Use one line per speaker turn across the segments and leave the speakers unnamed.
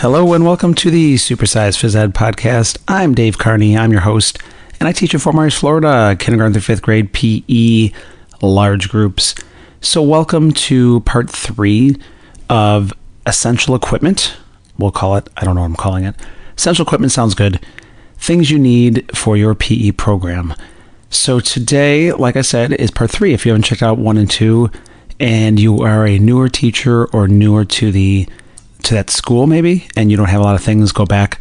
Hello and welcome to the Supersize Phys Ed podcast. I'm Dave Carney. I'm your host, and I teach in Fort Myers, Florida, kindergarten through fifth grade PE, large groups. So, welcome to part three of essential equipment. We'll call it, I don't know what I'm calling it. Essential equipment sounds good. Things you need for your PE program. So, today, like I said, is part three. If you haven't checked out one and two, and you are a newer teacher or newer to the to that school maybe and you don't have a lot of things go back.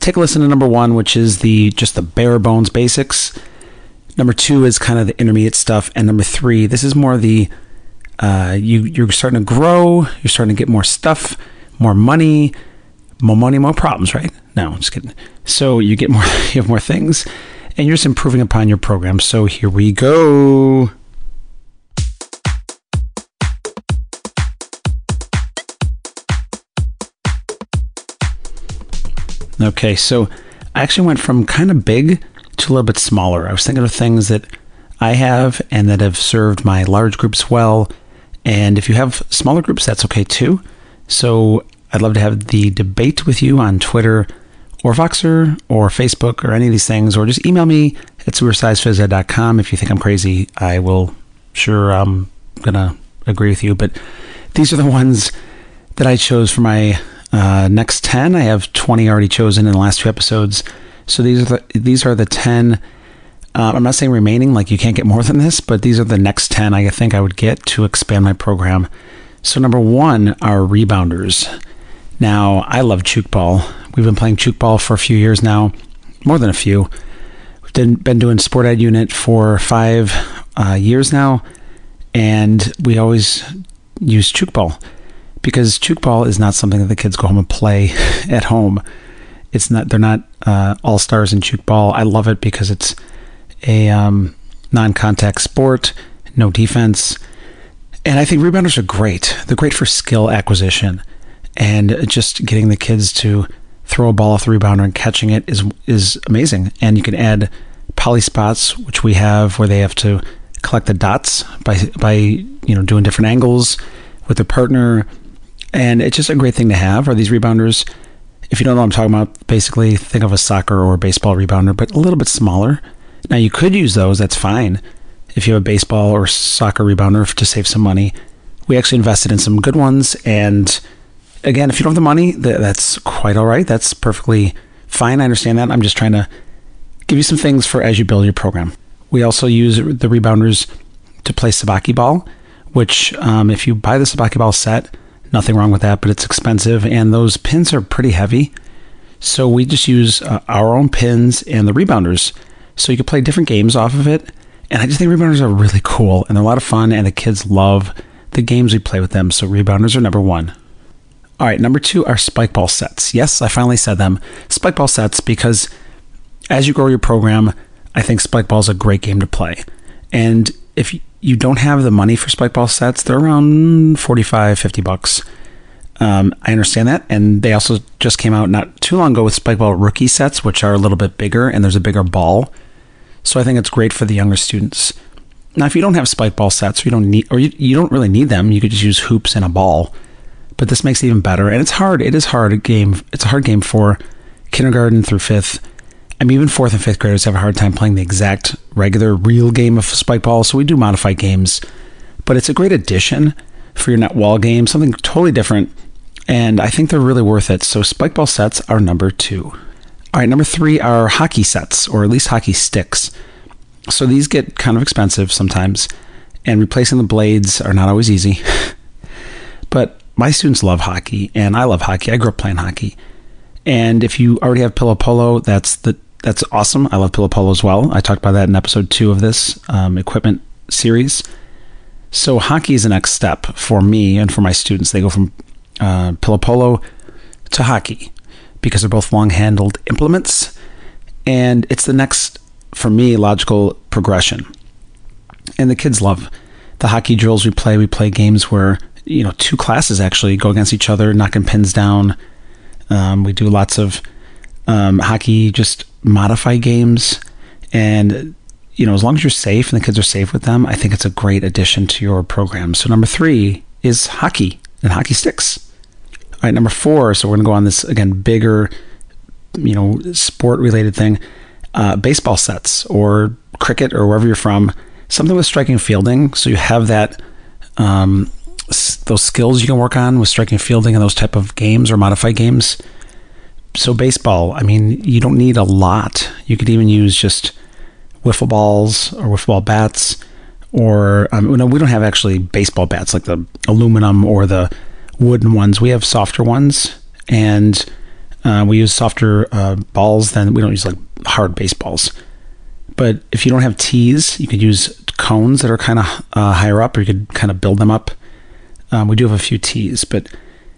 Take a listen to number one which is the just the bare bones basics. Number two is kind of the intermediate stuff and number three this is more the uh, you you're starting to grow you're starting to get more stuff more money more money more problems right? No I'm just kidding. So you get more you have more things and you're just improving upon your program. So here we go Okay, so I actually went from kind of big to a little bit smaller. I was thinking of things that I have and that have served my large groups well. And if you have smaller groups, that's okay too. So I'd love to have the debate with you on Twitter or Voxer or Facebook or any of these things, or just email me at supersizephysed.com. If you think I'm crazy, I will sure I'm gonna agree with you. But these are the ones that I chose for my uh, next 10, I have 20 already chosen in the last two episodes. So these are the, these are the 10. Uh, I'm not saying remaining, like you can't get more than this, but these are the next 10 I think I would get to expand my program. So, number one are rebounders. Now, I love Tchoukball. We've been playing Tchoukball for a few years now, more than a few. We've been doing sport ed unit for five uh, years now, and we always use Tchoukball because Tchoukball is not something that the kids go home and play at home. It's not they're not uh, all stars in Tchoukball. I love it because it's a um, non-contact sport, no defense, and I think rebounders are great. They're great for skill acquisition and just getting the kids to throw a ball off the rebounder and catching it is is amazing. And you can add poly spots, which we have where they have to collect the dots by by you know doing different angles with their partner and it's just a great thing to have are these rebounders. If you don't know what I'm talking about, basically think of a soccer or a baseball rebounder, but a little bit smaller. Now you could use those, that's fine. If you have a baseball or soccer rebounder to save some money. We actually invested in some good ones and again, if you don't have the money, that's quite all right. That's perfectly fine. I understand that. I'm just trying to give you some things for as you build your program. We also use the rebounders to play sabaki ball, which um, if you buy the sabaki ball set, Nothing wrong with that, but it's expensive, and those pins are pretty heavy. So we just use uh, our own pins and the rebounders, so you can play different games off of it. And I just think rebounders are really cool, and they're a lot of fun, and the kids love the games we play with them. So rebounders are number one. All right, number two are spike ball sets. Yes, I finally said them. Spike ball sets because as you grow your program, I think spike ball is a great game to play. And if you don't have the money for spike ball sets, they're around 45, 50 bucks. Um, I understand that. And they also just came out not too long ago with spike ball rookie sets, which are a little bit bigger and there's a bigger ball. So I think it's great for the younger students. Now, if you don't have spike ball sets, or you don't need, or you, you don't really need them, you could just use hoops and a ball. But this makes it even better. And it's hard. It is hard a game. It's a hard game for kindergarten through fifth I mean, even fourth and fifth graders have a hard time playing the exact regular real game of spike ball, so we do modified games. But it's a great addition for your net wall game, something totally different, and I think they're really worth it. So spike ball sets are number two. All right, number three are hockey sets, or at least hockey sticks. So these get kind of expensive sometimes, and replacing the blades are not always easy. but my students love hockey, and I love hockey. I grew up playing hockey. And if you already have Pillow Polo, that's the that's awesome. I love Pillow Polo as well. I talked about that in episode two of this um, equipment series. So hockey is the next step for me and for my students. They go from uh, Pillow Polo to hockey because they're both long-handled implements, and it's the next for me logical progression. And the kids love the hockey drills we play. We play games where you know two classes actually go against each other, knocking pins down. Um, we do lots of um, hockey just modify games and you know as long as you're safe and the kids are safe with them i think it's a great addition to your program so number three is hockey and hockey sticks all right number four. So we're going to go on this again, bigger, you know, sport related thing. Uh, baseball sets or cricket or wherever you're from, something with striking fielding. So you have that, um, those skills you can work on with striking fielding and those type of games or modified games. So baseball, I mean, you don't need a lot. You could even use just wiffle balls or wiffle ball bats, or um, no, we don't have actually baseball bats like the aluminum or the wooden ones. We have softer ones, and uh, we use softer uh, balls than we don't use like hard baseballs. But if you don't have tees, you could use cones that are kind of uh, higher up, or you could kind of build them up. Um, we do have a few tees, but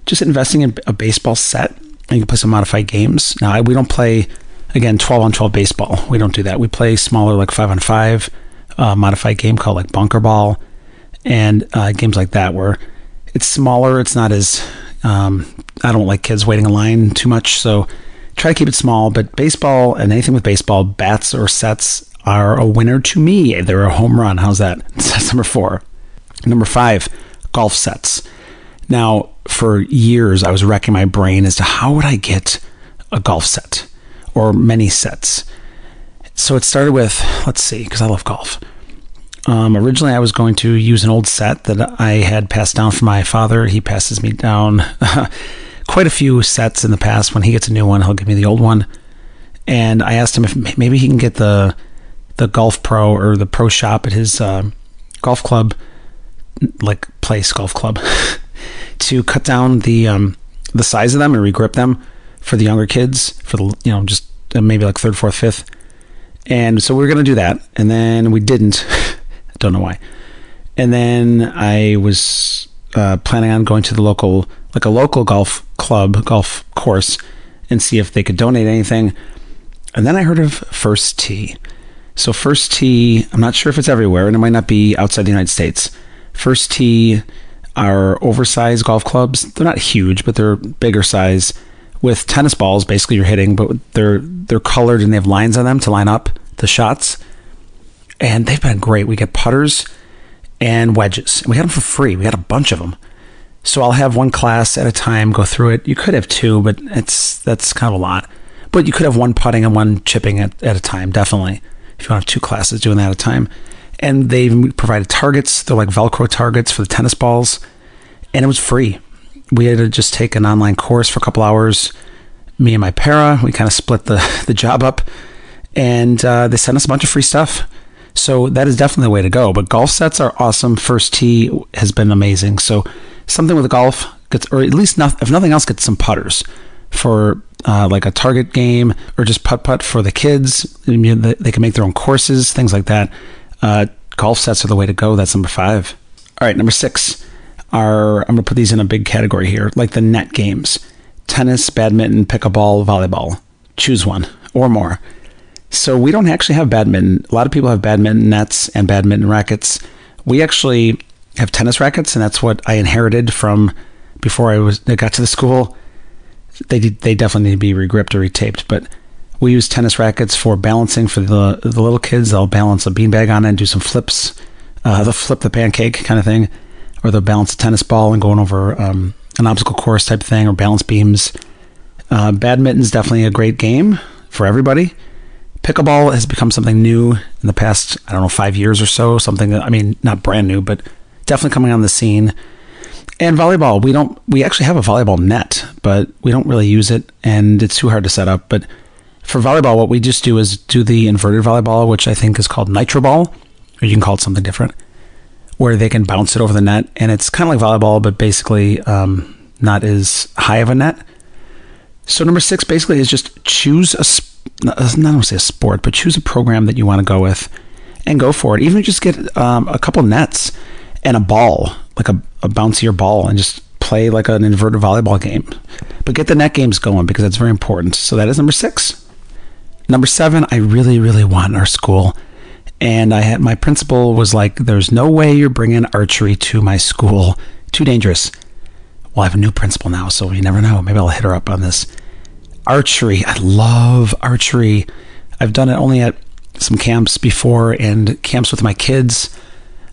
just investing in a baseball set, you can play some modified games. Now, we don't play again 12 on 12 baseball. We don't do that. We play smaller, like five on five, uh, modified game called like bunker ball, and uh, games like that where it's smaller. It's not as um, I don't like kids waiting in line too much, so try to keep it small. But baseball and anything with baseball, bats or sets are a winner to me. They're a home run. How's that? That's number four. Number five, golf sets. Now, for years, I was wrecking my brain as to how would I get a golf set or many sets. So it started with, let's see, because I love golf. Um, originally, I was going to use an old set that I had passed down from my father. He passes me down quite a few sets in the past. When he gets a new one, he'll give me the old one. And I asked him if maybe he can get the the golf pro or the pro shop at his uh, golf club, like place golf club, to cut down the um, the size of them and regrip them for the younger kids for the you know just uh, maybe like third, fourth, fifth. And so we were going to do that, and then we didn't. I don't know why. And then I was uh, planning on going to the local, like a local golf club, golf course, and see if they could donate anything. And then I heard of First Tee. So First Tee, I'm not sure if it's everywhere, and it might not be outside the United States. First Tee are oversized golf clubs. They're not huge, but they're bigger size with tennis balls. Basically, you're hitting, but they're they're colored and they have lines on them to line up the shots. And they've been great. We get putters and wedges, and we got them for free. We got a bunch of them. So I'll have one class at a time go through it. You could have two, but it's that's kind of a lot. But you could have one putting and one chipping at, at a time, definitely. If you want to have two classes doing that at a time. And they provided targets. They're like Velcro targets for the tennis balls. And it was free. We had to just take an online course for a couple hours. Me and my para, we kind of split the, the job up. And uh, they sent us a bunch of free stuff. So that is definitely the way to go. But golf sets are awesome. First tee has been amazing. So something with golf gets, or at least not, if nothing else, get some putters for uh, like a target game or just putt putt for the kids. They can make their own courses, things like that. Uh, golf sets are the way to go. That's number five. All right, number six are I'm going to put these in a big category here, like the net games: tennis, badminton, pickleball, volleyball. Choose one or more. So we don't actually have badminton. A lot of people have badminton nets and badminton rackets. We actually have tennis rackets, and that's what I inherited from before I was I got to the school. They they definitely need to be regripped or retaped, but we use tennis rackets for balancing for the the little kids. They'll balance a beanbag on it and do some flips. Uh, flip the pancake kind of thing, or they'll balance a tennis ball and going over um, an obstacle course type thing, or balance beams. Uh, badminton's definitely a great game for everybody pickleball has become something new in the past i don't know five years or so something that, i mean not brand new but definitely coming on the scene and volleyball we don't we actually have a volleyball net but we don't really use it and it's too hard to set up but for volleyball what we just do is do the inverted volleyball which i think is called nitro ball or you can call it something different where they can bounce it over the net and it's kind of like volleyball but basically um, not as high of a net so number six basically is just choose a not, don't say a sport, but choose a program that you want to go with and go for it. Even just get um, a couple nets and a ball, like a, a bouncier ball, and just play like an inverted volleyball game. But get the net games going because that's very important. So that is number six. Number seven, I really, really want our school. And I had my principal was like, "There's no way you're bringing archery to my school. Too dangerous." Well, I have a new principal now, so you never know. Maybe I'll hit her up on this archery. I love archery. I've done it only at some camps before and camps with my kids.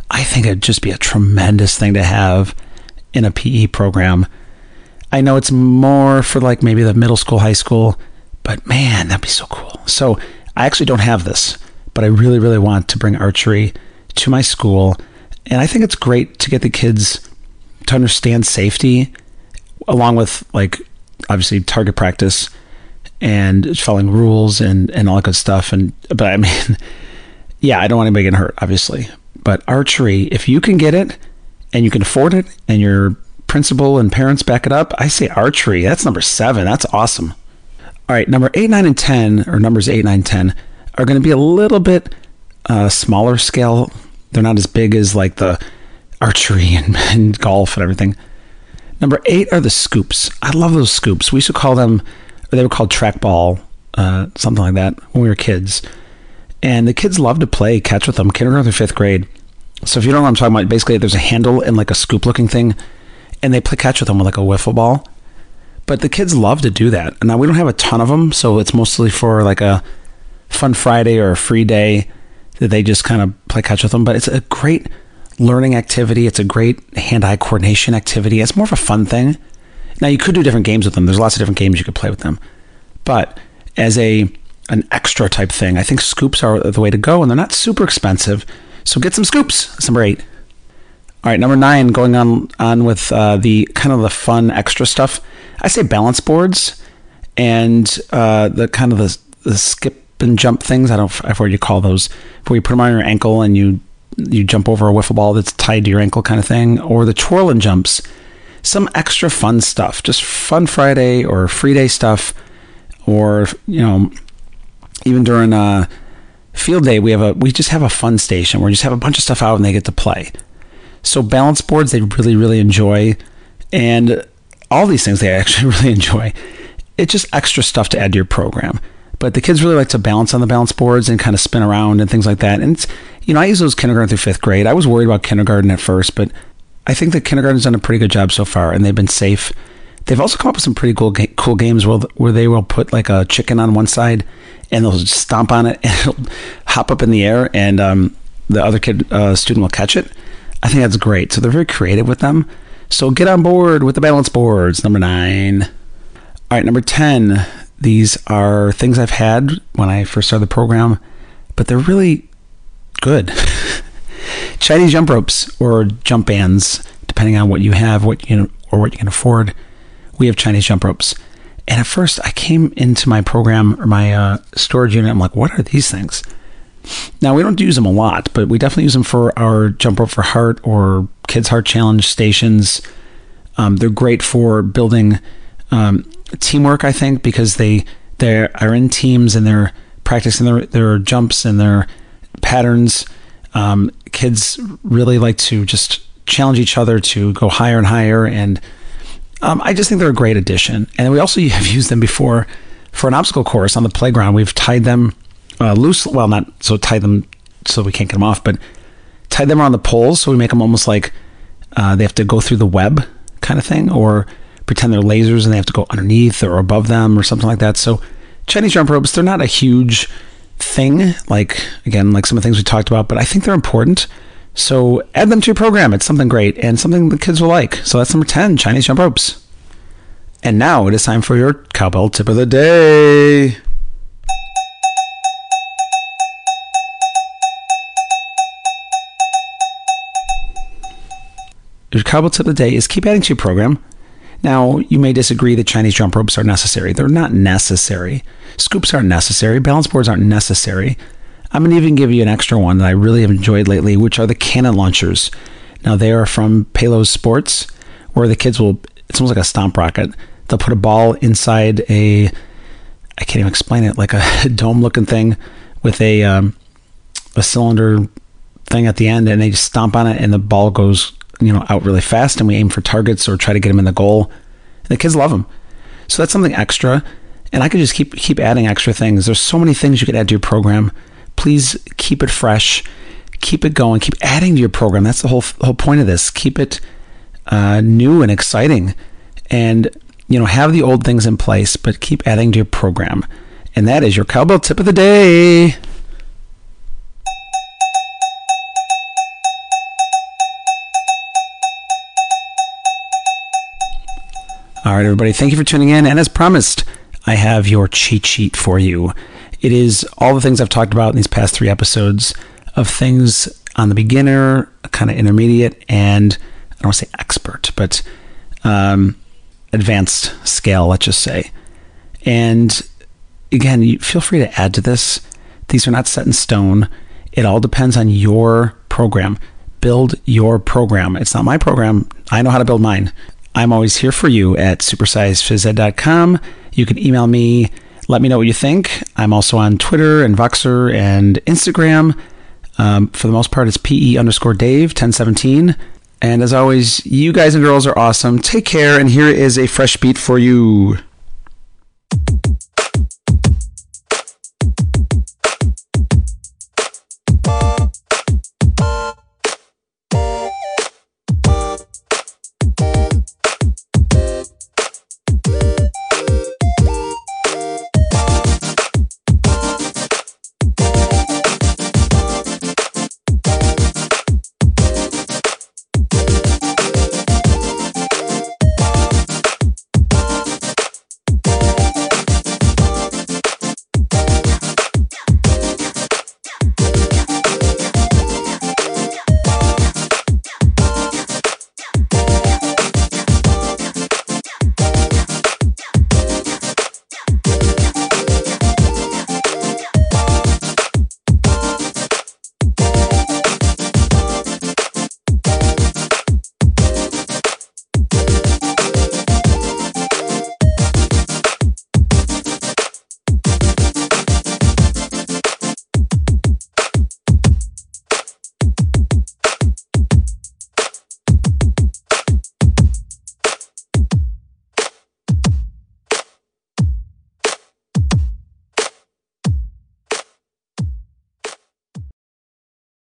I think it'd just be a tremendous thing to have in a PE program. I know it's more for like maybe the middle school, high school, but man, that'd be so cool. So I actually don't have this, but I really, really want to bring archery to my school. And I think it's great to get the kids to understand safety along with like obviously target practice and following rules and, and all that good stuff. And, but I mean, yeah, I don't want anybody getting hurt, obviously. But archery, if you can get it and you can afford it and your principal and parents back it up, I say archery. That's number seven. That's awesome. All right, number eight, nine, and 10, or numbers eight, nine, 10, are going to be a little bit uh, smaller scale. They're not as big as like the archery and, and golf and everything. Number eight are the scoops. I love those scoops. We used to call them, they were called trackball, uh, something like that when we were kids. And the kids love to play catch with them, kindergarten through fifth grade. So if you don't know what I'm talking about, basically there's a handle and like a scoop looking thing, and they play catch with them with like a wiffle ball. But the kids love to do that. And now we don't have a ton of them, so it's mostly for like a fun Friday or a free day that they just kind of play catch with them. But it's a great learning activity. It's a great hand-eye coordination activity. It's more of a fun thing. Now you could do different games with them. There's lots of different games you could play with them. But as a an extra type thing. I think scoops are the way to go, and they're not super expensive. So get some scoops. That's number eight. All right, number nine, going on on with uh, the kind of the fun extra stuff. I say balance boards and uh, the kind of the, the skip and jump things. I don't. I forget you call those. Where you put them on your ankle and you you jump over a wiffle ball that's tied to your ankle, kind of thing, or the twirl and jumps. Some extra fun stuff, just fun Friday or free day stuff, or you know even during uh, field day, we have a we just have a fun station where we just have a bunch of stuff out and they get to play. So balance boards they really really enjoy, and all these things they actually really enjoy. It's just extra stuff to add to your program. But the kids really like to balance on the balance boards and kind of spin around and things like that. And it's, you know, I use those kindergarten through fifth grade. I was worried about kindergarten at first, but I think the kindergarten's done a pretty good job so far, and they've been safe. They've also come up with some pretty cool cool games where where they will put like a chicken on one side and they'll stomp on it and it'll hop up in the air and um, the other kid uh, student will catch it. I think that's great. So they're very creative with them. So get on board with the balance boards. Number nine. All right, number ten. These are things I've had when I first started the program, but they're really good. Chinese jump ropes or jump bands, depending on what you have, what you know or what you can afford. We have Chinese jump ropes. And at first, I came into my program or my uh, storage unit. I'm like, what are these things? Now, we don't use them a lot, but we definitely use them for our Jump Rope for Heart or Kids Heart Challenge stations. Um, they're great for building um, teamwork, I think, because they they are in teams and they're practicing their, their jumps and their patterns. Um, kids really like to just challenge each other to go higher and higher and um, I just think they're a great addition. And we also have used them before for an obstacle course on the playground. We've tied them uh, loose, well, not so tie them so we can't get them off, but tie them around the poles so we make them almost like uh, they have to go through the web kind of thing, or pretend they're lasers and they have to go underneath or above them or something like that. So Chinese jump ropes, they're not a huge thing, like again, like some of the things we talked about, but I think they're important. So add them to your program. It's something great and something the kids will like. So that's number 10, Chinese jump ropes. And now it is time for your cowbell tip of the day. Your cowbell tip of the day is keep adding to your program. Now, you may disagree that Chinese jump ropes are necessary. They're not necessary. Scoops aren't necessary. Balance boards aren't necessary. I'm going to even give you an extra one that I really have enjoyed lately, which are the cannon launchers. Now, they are from Palos Sports, where the kids will, it's almost like a stomp rocket. They'll put a ball inside a, I can't even explain it, like a dome looking thing with a, um, a cylinder thing at the end, and they just stomp on it, and the ball goes, you know, out really fast, and we aim for targets or try to get them in the goal. And the kids love them. So that's something extra. And I could just keep keep adding extra things. There's so many things you could add to your program please keep it fresh, keep it going, keep adding to your program. That's the whole whole point of this. Keep it uh, new and exciting, and you know have the old things in place, but keep adding to your program. And that is your cowbell tip of the day. All right, everybody, thank you for tuning in. And as promised, I have your cheat sheet for you. It is all the things I've talked about in these past three episodes of things on the beginner, kind of intermediate, and I don't want to say expert, but um, advanced scale, let's just say. And again, you feel free to add to this. These are not set in stone. It all depends on your program. Build your program. It's not my program. I know how to build mine. I'm always here for you at supersizephysed.com. You can email me, let me know what you think. I'm also on Twitter and Voxer and Instagram. Um, for the most part, it's PE underscore Dave 1017. And as always, you guys and girls are awesome. Take care, and here is a fresh beat for you.